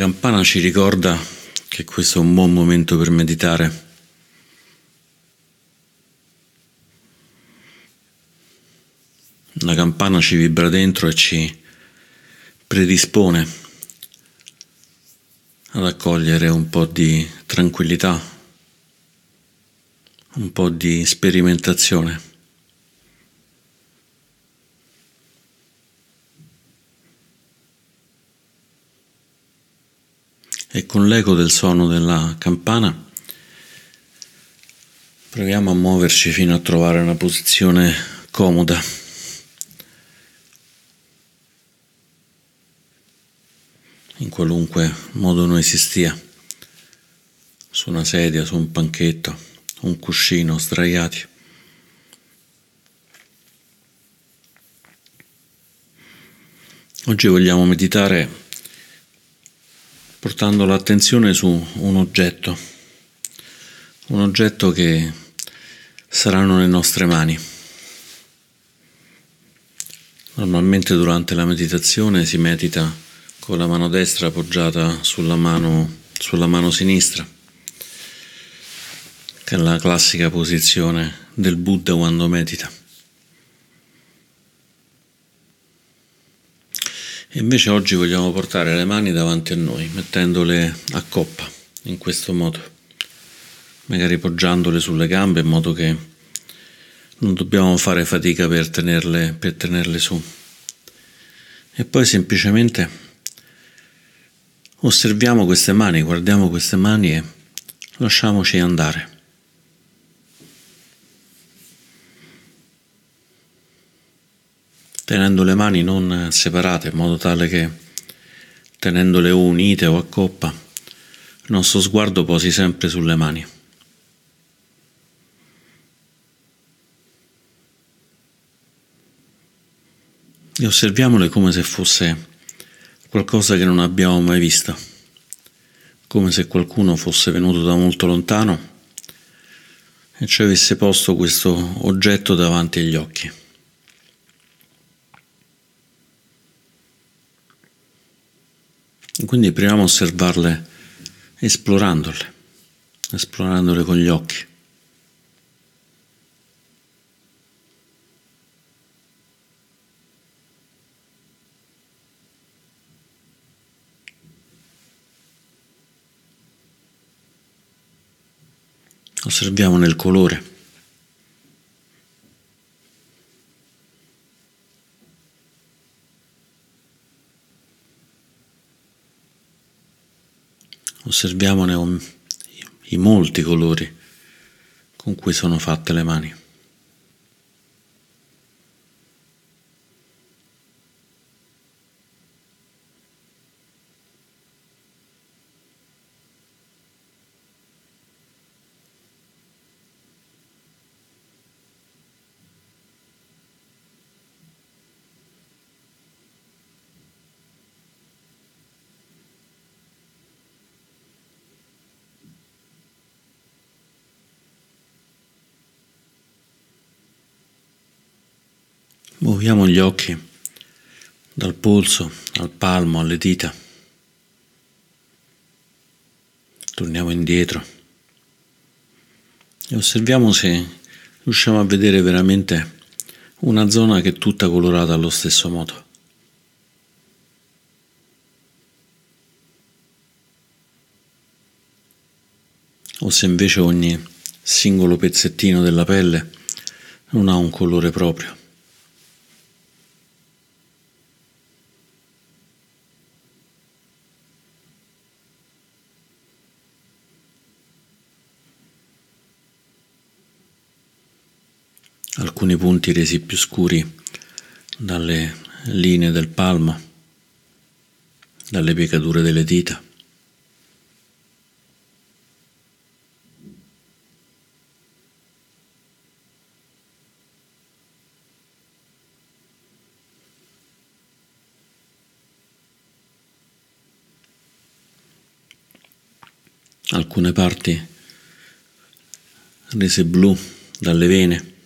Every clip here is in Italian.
Campana ci ricorda che questo è un buon momento per meditare. La campana ci vibra dentro e ci predispone ad accogliere un po' di tranquillità, un po' di sperimentazione. E con l'eco del suono della campana proviamo a muoverci fino a trovare una posizione comoda. In qualunque modo noi si stia, su una sedia, su un panchetto, un cuscino, sdraiati. Oggi vogliamo meditare portando l'attenzione su un oggetto, un oggetto che saranno le nostre mani. Normalmente durante la meditazione si medita con la mano destra appoggiata sulla mano, sulla mano sinistra, che è la classica posizione del Buddha quando medita. E invece oggi vogliamo portare le mani davanti a noi, mettendole a coppa, in questo modo, magari poggiandole sulle gambe in modo che non dobbiamo fare fatica per tenerle, per tenerle su. E poi semplicemente osserviamo queste mani, guardiamo queste mani e lasciamoci andare. Tenendo le mani non separate in modo tale che tenendole unite o a coppa il nostro sguardo posi sempre sulle mani. E osserviamole come se fosse qualcosa che non abbiamo mai visto, come se qualcuno fosse venuto da molto lontano e ci avesse posto questo oggetto davanti agli occhi. Quindi proviamo a osservarle esplorandole, esplorandole con gli occhi. Osserviamo nel colore. Osserviamone i molti colori con cui sono fatte le mani. Muoviamo gli occhi dal polso al palmo alle dita. Torniamo indietro e osserviamo se riusciamo a vedere veramente una zona che è tutta colorata allo stesso modo. O se invece ogni singolo pezzettino della pelle non ha un colore proprio. Alcuni punti resi più scuri dalle linee del palmo, dalle piegature delle dita. alcune parti rese blu dalle vene.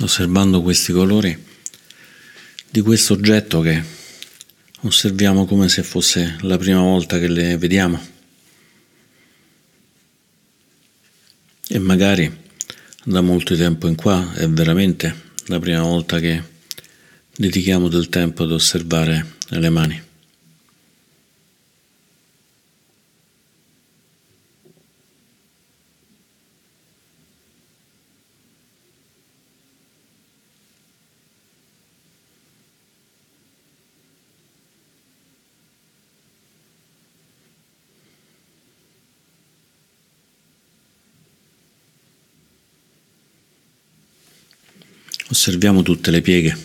Osservando questi colori di questo oggetto che osserviamo come se fosse la prima volta che le vediamo. E magari da molto tempo in qua è veramente la prima volta che dedichiamo del tempo ad osservare le mani. Osserviamo tutte le pieghe.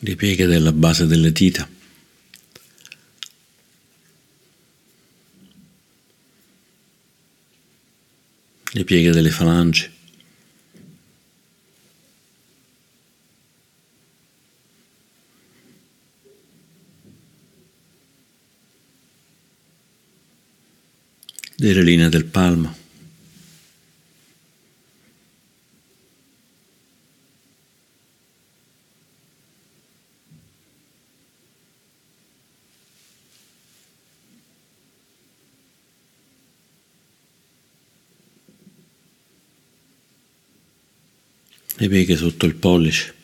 Le pieghe della base delle dita. Le pieghe delle falangi. Linee del palmo. le pieghe sotto il pollice.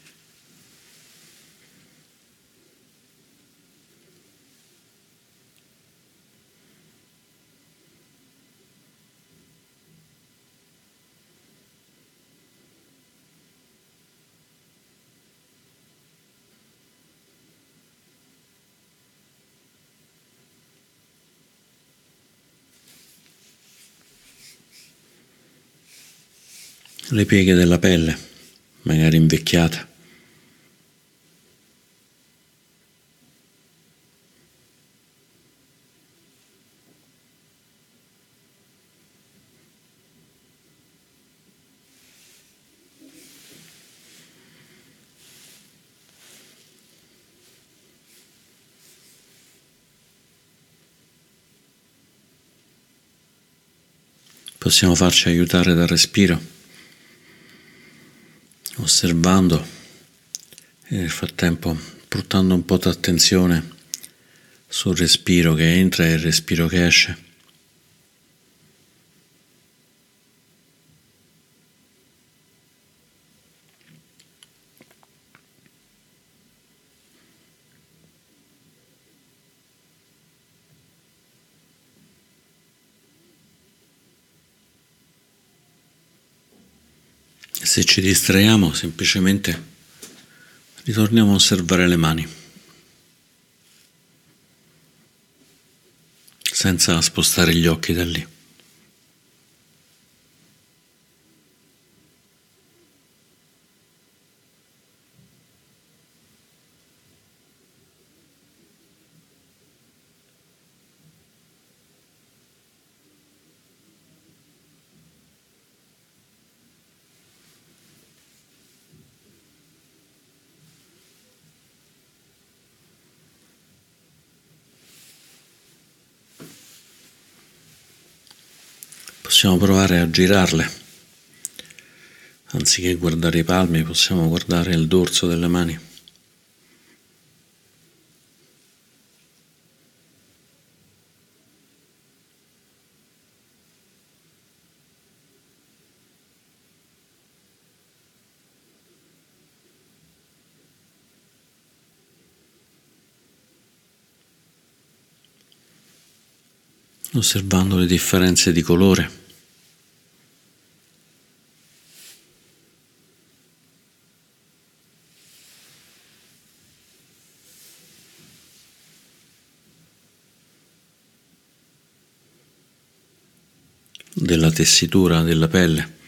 Le pieghe della pelle, magari invecchiata. Possiamo farci aiutare dal respiro osservando e nel frattempo portando un po' d'attenzione sul respiro che entra e il respiro che esce. Se ci distraiamo, semplicemente ritorniamo a osservare le mani, senza spostare gli occhi da lì. Possiamo provare a girarle. Anziché guardare i palmi, possiamo guardare il dorso delle mani. osservando le differenze di colore. della tessitura della pelle.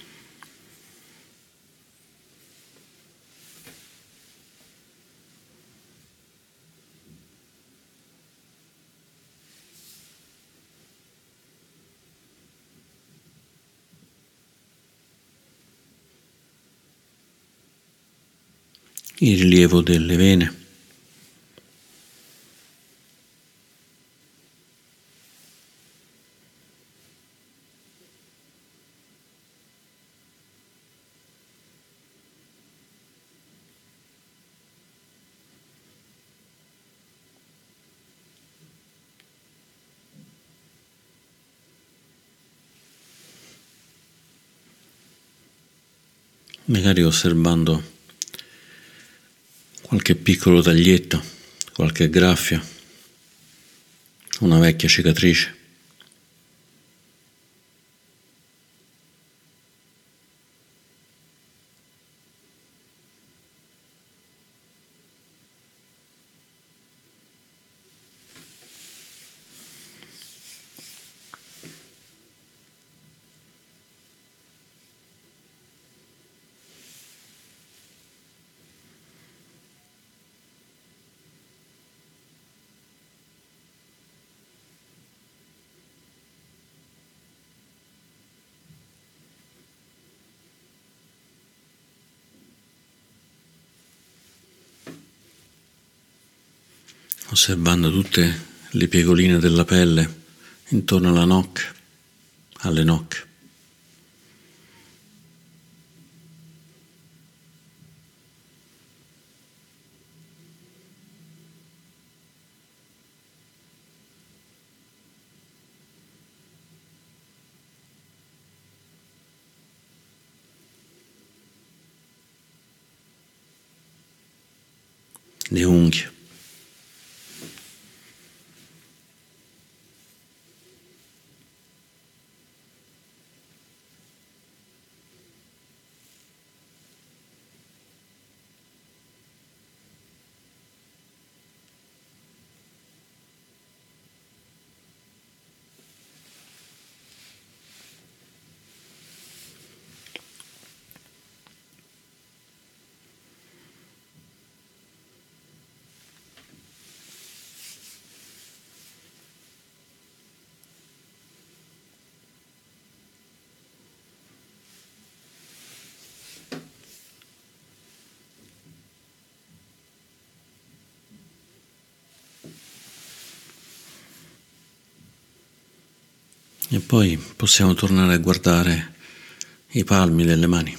il rilievo delle vene. Magari osservando qualche piccolo taglietto, qualche graffia, una vecchia cicatrice. Osservando tutte le piegoline della pelle intorno alla nocca, alle nocche. le unghie. E poi possiamo tornare a guardare i palmi delle mani.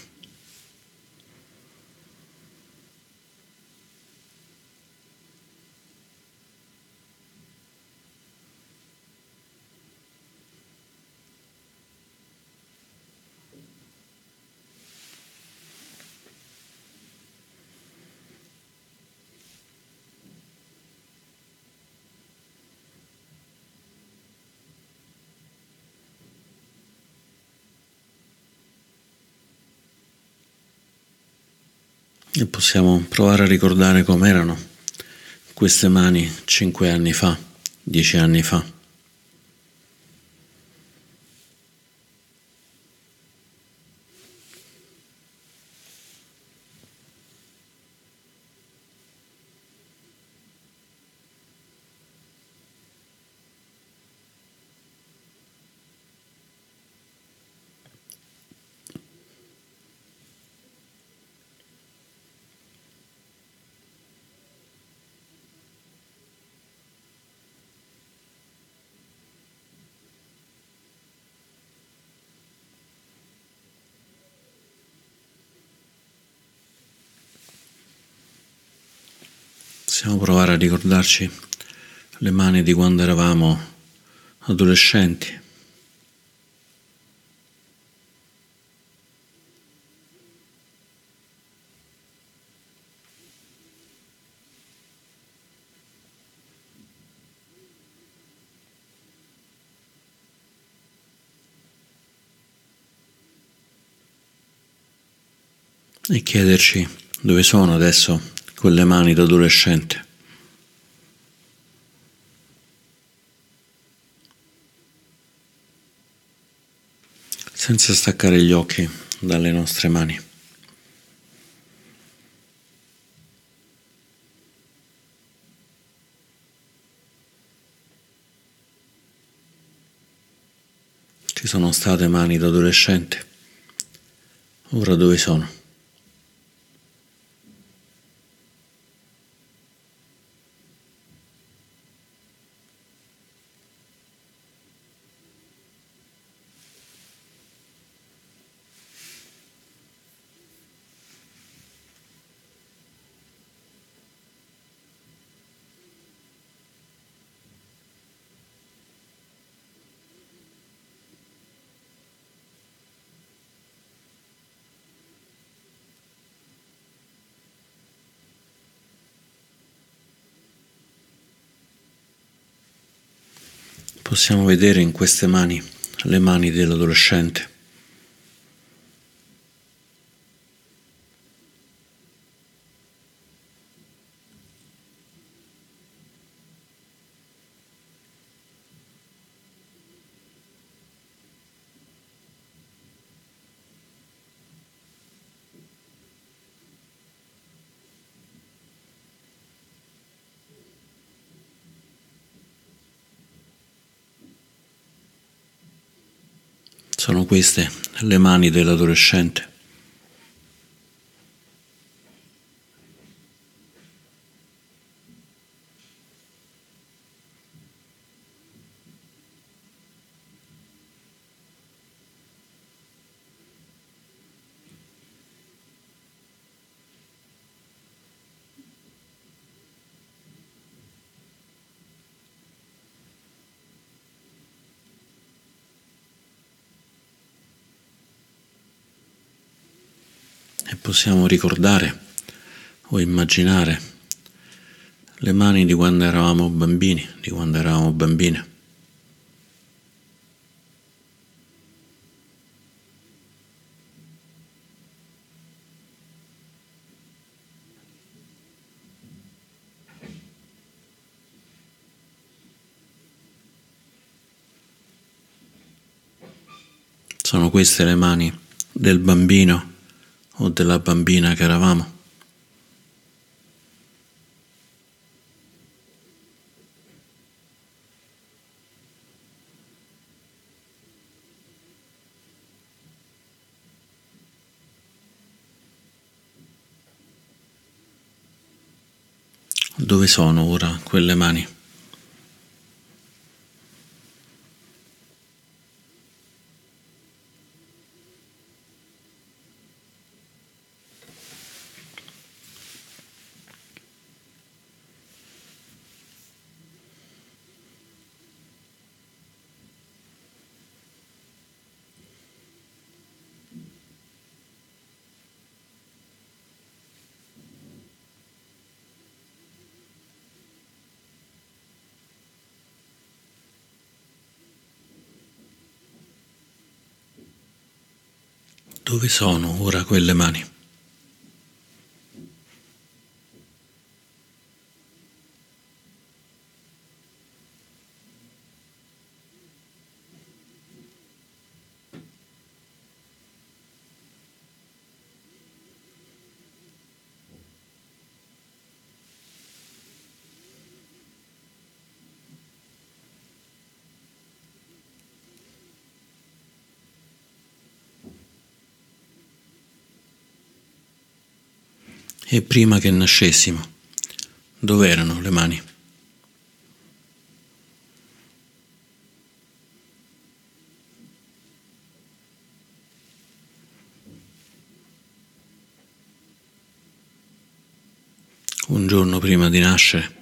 E possiamo provare a ricordare com'erano queste mani cinque anni fa, dieci anni fa. Possiamo provare a ricordarci le mani di quando eravamo adolescenti. E chiederci dove sono adesso quelle mani da adolescente. Senza staccare gli occhi dalle nostre mani. Ci sono state mani da adolescente. Ora dove sono? Possiamo vedere in queste mani le mani dell'adolescente. Sono queste le mani dell'adolescente. e possiamo ricordare o immaginare le mani di quando eravamo bambini, di quando eravamo bambine. Sono queste le mani del bambino o della bambina che eravamo. Dove sono ora quelle mani? Dove sono ora quelle mani? E prima che nascessimo, dove erano le mani? Un giorno prima di nascere,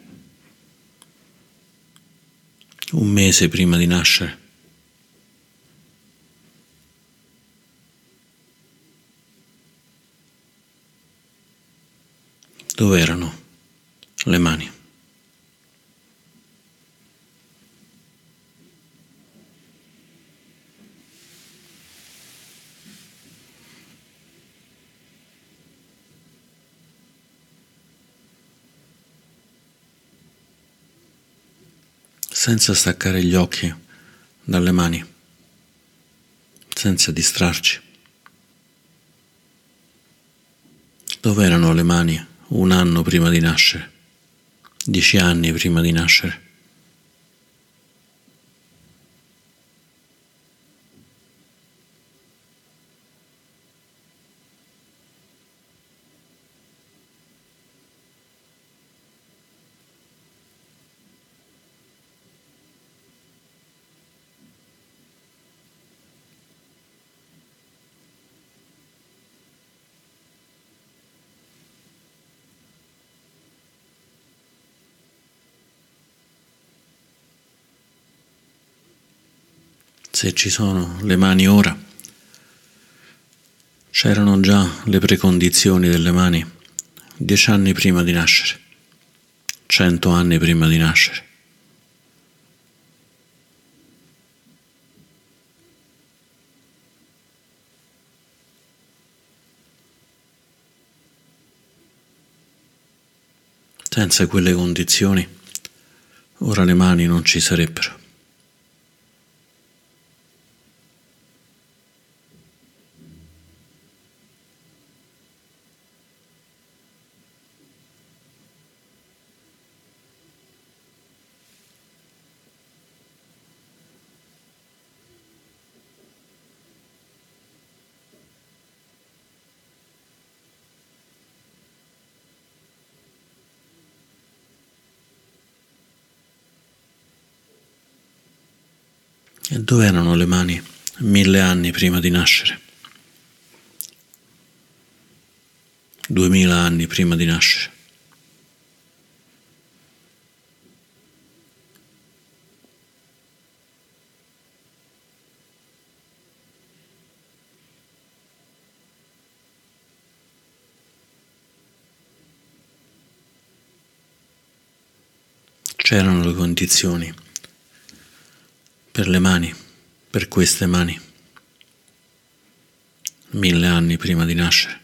un mese prima di nascere. Dove erano le mani? Senza staccare gli occhi dalle mani, senza distrarci. Dove erano le mani un anno prima di nascere, dieci anni prima di nascere. se ci sono le mani ora. C'erano già le precondizioni delle mani dieci anni prima di nascere, cento anni prima di nascere. Senza quelle condizioni, ora le mani non ci sarebbero. Dove erano le mani mille anni prima di nascere? Duemila anni prima di nascere? C'erano le condizioni per le mani, per queste mani, mille anni prima di nascere.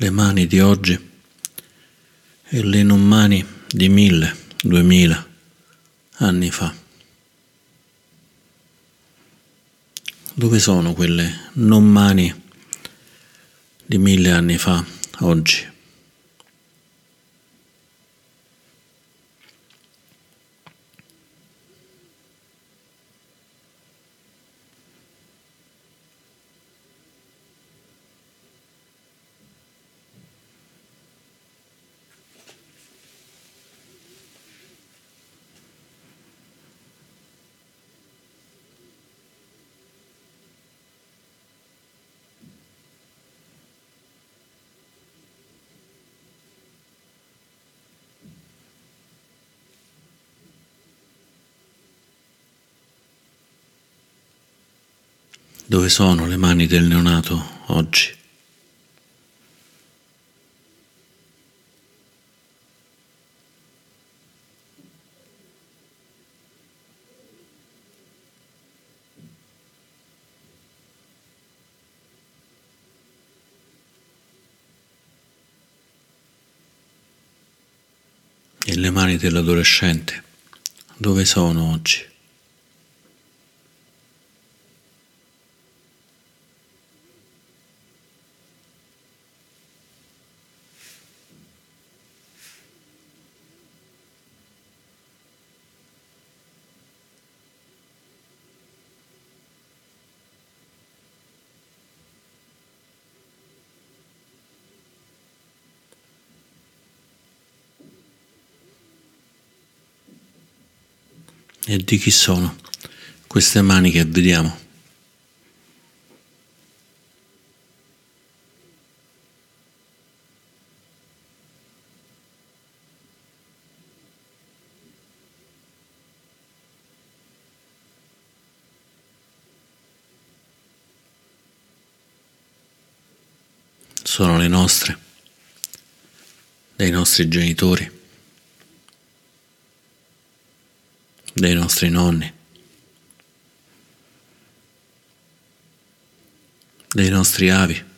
Le mani di oggi e le non mani di mille, duemila anni fa. Dove sono quelle non mani di mille anni fa oggi? Dove sono le mani del neonato oggi? E le mani dell'adolescente dove sono oggi? E di chi sono queste mani che vediamo? Sono le nostre, dei nostri genitori. Dei nostri nonni, dei nostri avi.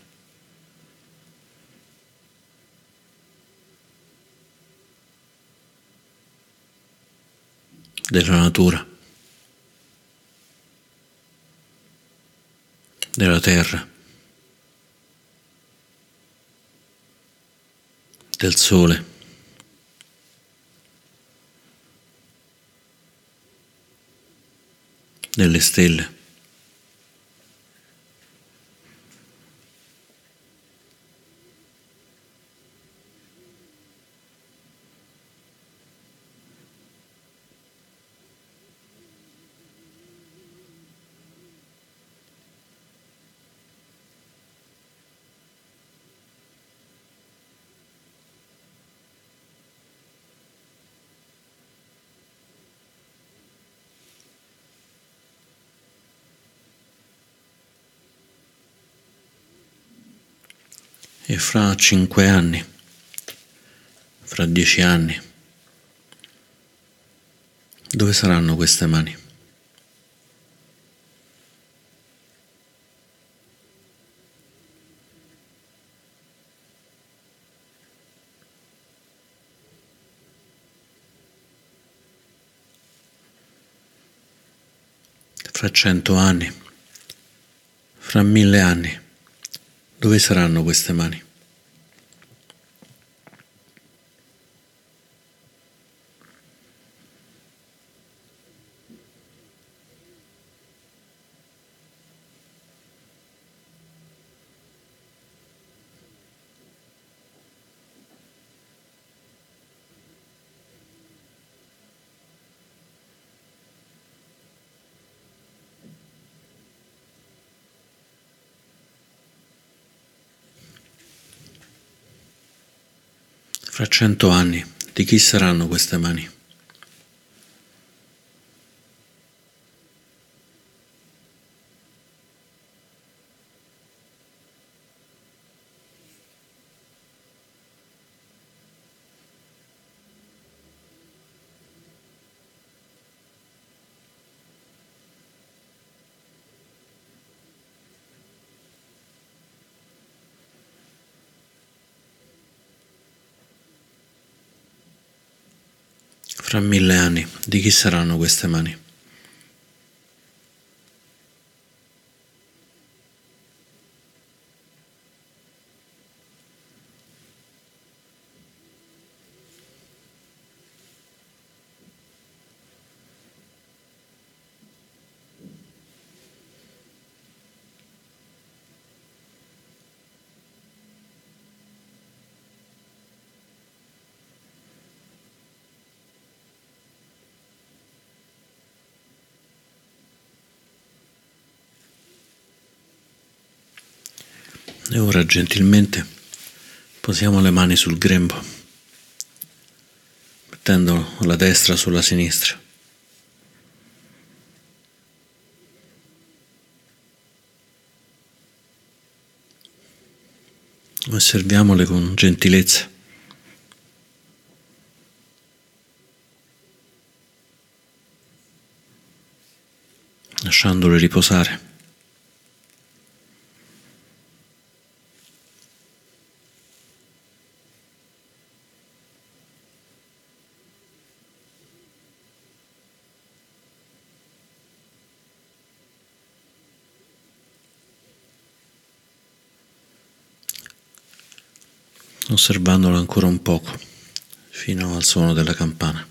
della natura, della terra, del sole. Delle stelle. E fra cinque anni, fra dieci anni, dove saranno queste mani? Fra cento anni, fra mille anni, dove saranno queste mani? Cento anni, di chi saranno queste mani? Fra mille anni, di chi saranno queste mani? E ora gentilmente posiamo le mani sul grembo, mettendo la destra sulla sinistra. Osserviamole con gentilezza. lasciandole riposare. Osservandolo ancora un poco fino al suono della campana.